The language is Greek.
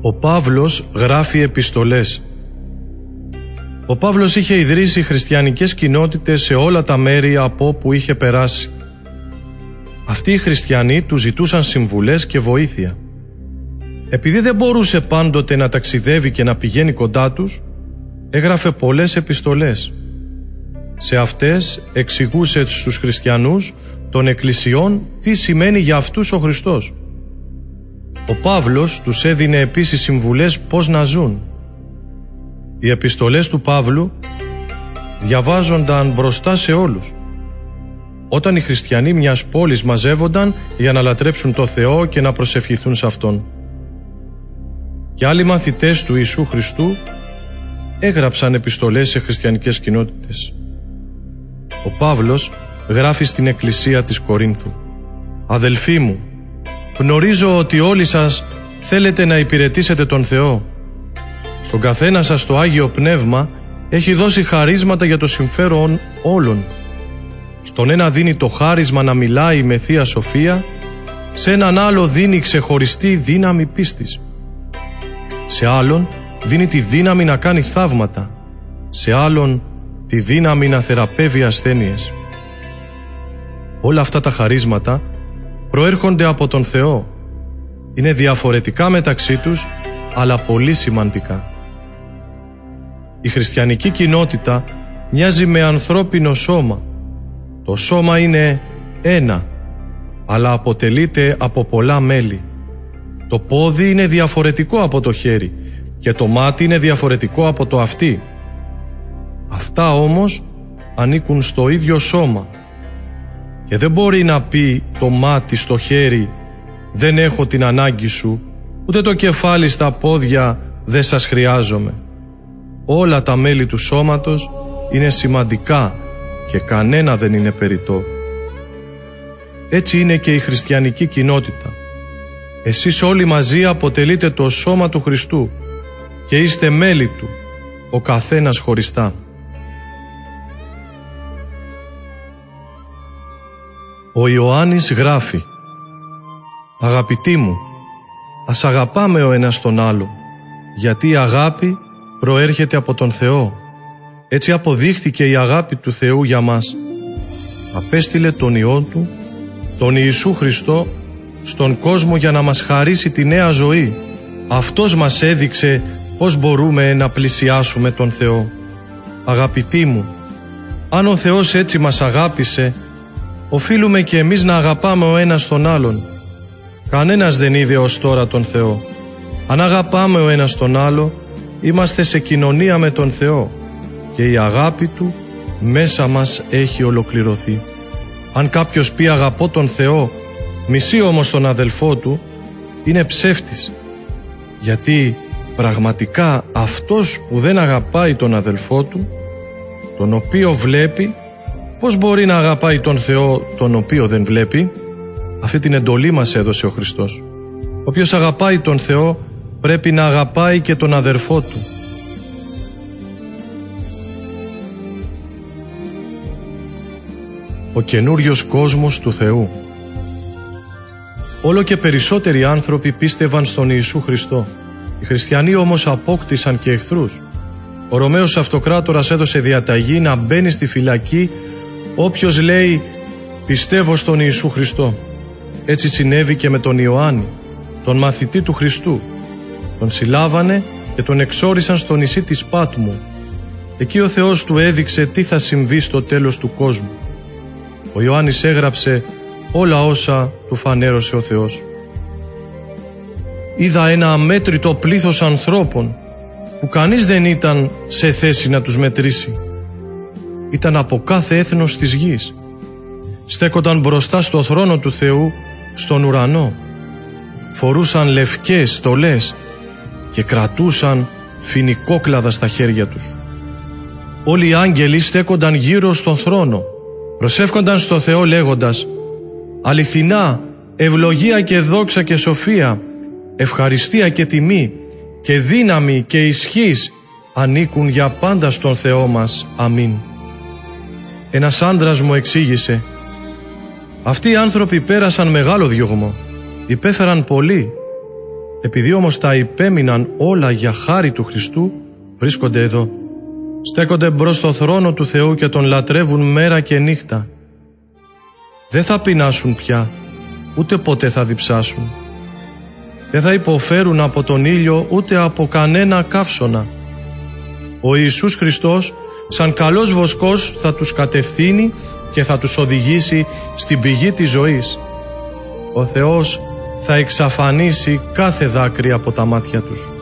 Ο Παύλος γράφει επιστολές. Ο Παύλος είχε ιδρύσει χριστιανικές κοινότητες σε όλα τα μέρη από όπου είχε περάσει. Αυτοί οι χριστιανοί του ζητούσαν συμβουλές και βοήθεια. Επειδή δεν μπορούσε πάντοτε να ταξιδεύει και να πηγαίνει κοντά τους, έγραφε πολλές επιστολές. Σε αυτές εξηγούσε στους χριστιανούς των εκκλησιών τι σημαίνει για αυτούς ο Χριστός. Ο Παύλος τους έδινε επίσης συμβουλές πώς να ζουν. Οι επιστολές του Παύλου διαβάζονταν μπροστά σε όλους. Όταν οι χριστιανοί μιας πόλης μαζεύονταν για να λατρέψουν το Θεό και να προσευχηθούν σε Αυτόν. Και άλλοι μαθητές του Ιησού Χριστού έγραψαν επιστολές σε χριστιανικές κοινότητες. Ο Παύλος γράφει στην εκκλησία της Κορίνθου «Αδελφοί μου, γνωρίζω ότι όλοι σας θέλετε να υπηρετήσετε τον Θεό. Στον καθένα σας το Άγιο Πνεύμα έχει δώσει χαρίσματα για το συμφέρον όλων. Στον ένα δίνει το χάρισμα να μιλάει με Θεία Σοφία, σε έναν άλλο δίνει ξεχωριστή δύναμη πίστης. Σε άλλον δίνει τη δύναμη να κάνει θαύματα, σε άλλον τη δύναμη να θεραπεύει ασθένειες. Όλα αυτά τα χαρίσματα προέρχονται από τον Θεό. Είναι διαφορετικά μεταξύ τους, αλλά πολύ σημαντικά. Η χριστιανική κοινότητα μοιάζει με ανθρώπινο σώμα. Το σώμα είναι ένα, αλλά αποτελείται από πολλά μέλη. Το πόδι είναι διαφορετικό από το χέρι και το μάτι είναι διαφορετικό από το αυτί. Αυτά όμως ανήκουν στο ίδιο σώμα και δεν μπορεί να πει το μάτι στο χέρι «Δεν έχω την ανάγκη σου», ούτε το κεφάλι στα πόδια «Δεν σας χρειάζομαι». Όλα τα μέλη του σώματος είναι σημαντικά και κανένα δεν είναι περιττό. Έτσι είναι και η χριστιανική κοινότητα. Εσείς όλοι μαζί αποτελείτε το σώμα του Χριστού και είστε μέλη του, ο καθένας χωριστά. Ο Ιωάννης γράφει «Αγαπητοί μου, ας αγαπάμε ο ένας τον άλλο, γιατί η αγάπη προέρχεται από τον Θεό. Έτσι αποδείχθηκε η αγάπη του Θεού για μας. Απέστειλε τον Υιό Του, τον Ιησού Χριστό, στον κόσμο για να μας χαρίσει τη νέα ζωή. Αυτός μας έδειξε πώς μπορούμε να πλησιάσουμε τον Θεό. Αγαπητοί μου, αν ο Θεός έτσι μας αγάπησε, οφείλουμε και εμείς να αγαπάμε ο ένας τον άλλον. Κανένας δεν είδε ως τώρα τον Θεό. Αν αγαπάμε ο ένας τον άλλο, είμαστε σε κοινωνία με τον Θεό και η αγάπη Του μέσα μας έχει ολοκληρωθεί. Αν κάποιος πει αγαπώ τον Θεό, μισεί όμως τον αδελφό του, είναι ψεύτης. Γιατί πραγματικά αυτός που δεν αγαπάει τον αδελφό του, τον οποίο βλέπει, πώς μπορεί να αγαπάει τον Θεό τον οποίο δεν βλέπει; Αυτή την εντολή μας έδωσε ο Χριστός. Όποιος αγαπάει τον Θεό πρέπει να αγαπάει και τον αδερφό του. Ο καινούριος κόσμος του Θεού Όλο και περισσότεροι άνθρωποι πίστευαν στον Ιησού Χριστό. Οι χριστιανοί όμως απόκτησαν και εχθρούς. Ο Ρωμαίος Αυτοκράτορας έδωσε διαταγή να μπαίνει στη φυλακή όποιος λέει «Πιστεύω στον Ιησού Χριστό». Έτσι συνέβη και με τον Ιωάννη, τον μαθητή του Χριστού. Τον συλλάβανε και τον εξόρισαν στο νησί της Πάτμου. Εκεί ο Θεός του έδειξε τι θα συμβεί στο τέλος του κόσμου. Ο Ιωάννης έγραψε όλα όσα του φανέρωσε ο Θεός. Είδα ένα αμέτρητο πλήθος ανθρώπων που κανείς δεν ήταν σε θέση να τους μετρήσει. Ήταν από κάθε έθνος της γης. Στέκονταν μπροστά στο θρόνο του Θεού στον ουρανό. Φορούσαν λευκές στολές και κρατούσαν φινικόκλαδα στα χέρια τους. Όλοι οι άγγελοι στέκονταν γύρω στον θρόνο. Προσεύχονταν στο Θεό λέγοντας «Αληθινά, ευλογία και δόξα και σοφία, ευχαριστία και τιμή και δύναμη και ισχύς ανήκουν για πάντα στον Θεό μας. Αμήν». Ένας άντρας μου εξήγησε «Αυτοί οι άνθρωποι πέρασαν μεγάλο διωγμό, υπέφεραν πολύ Επειδή όμως τα υπέμειναν όλα για χάρη του Χριστού, βρίσκονται εδώ. Στέκονται μπρος στο θρόνο του Θεού και τον λατρεύουν μέρα και νύχτα. Δεν θα πεινάσουν πια, ούτε ποτέ θα διψάσουν. Δεν θα υποφέρουν από τον ήλιο ούτε από κανένα καύσωνα. Ο Ιησούς Χριστός σαν καλός βοσκός θα τους κατευθύνει και θα τους οδηγήσει στην πηγή της ζωής. Ο Θεός θα εξαφανίσει κάθε δάκρυ από τα μάτια τους.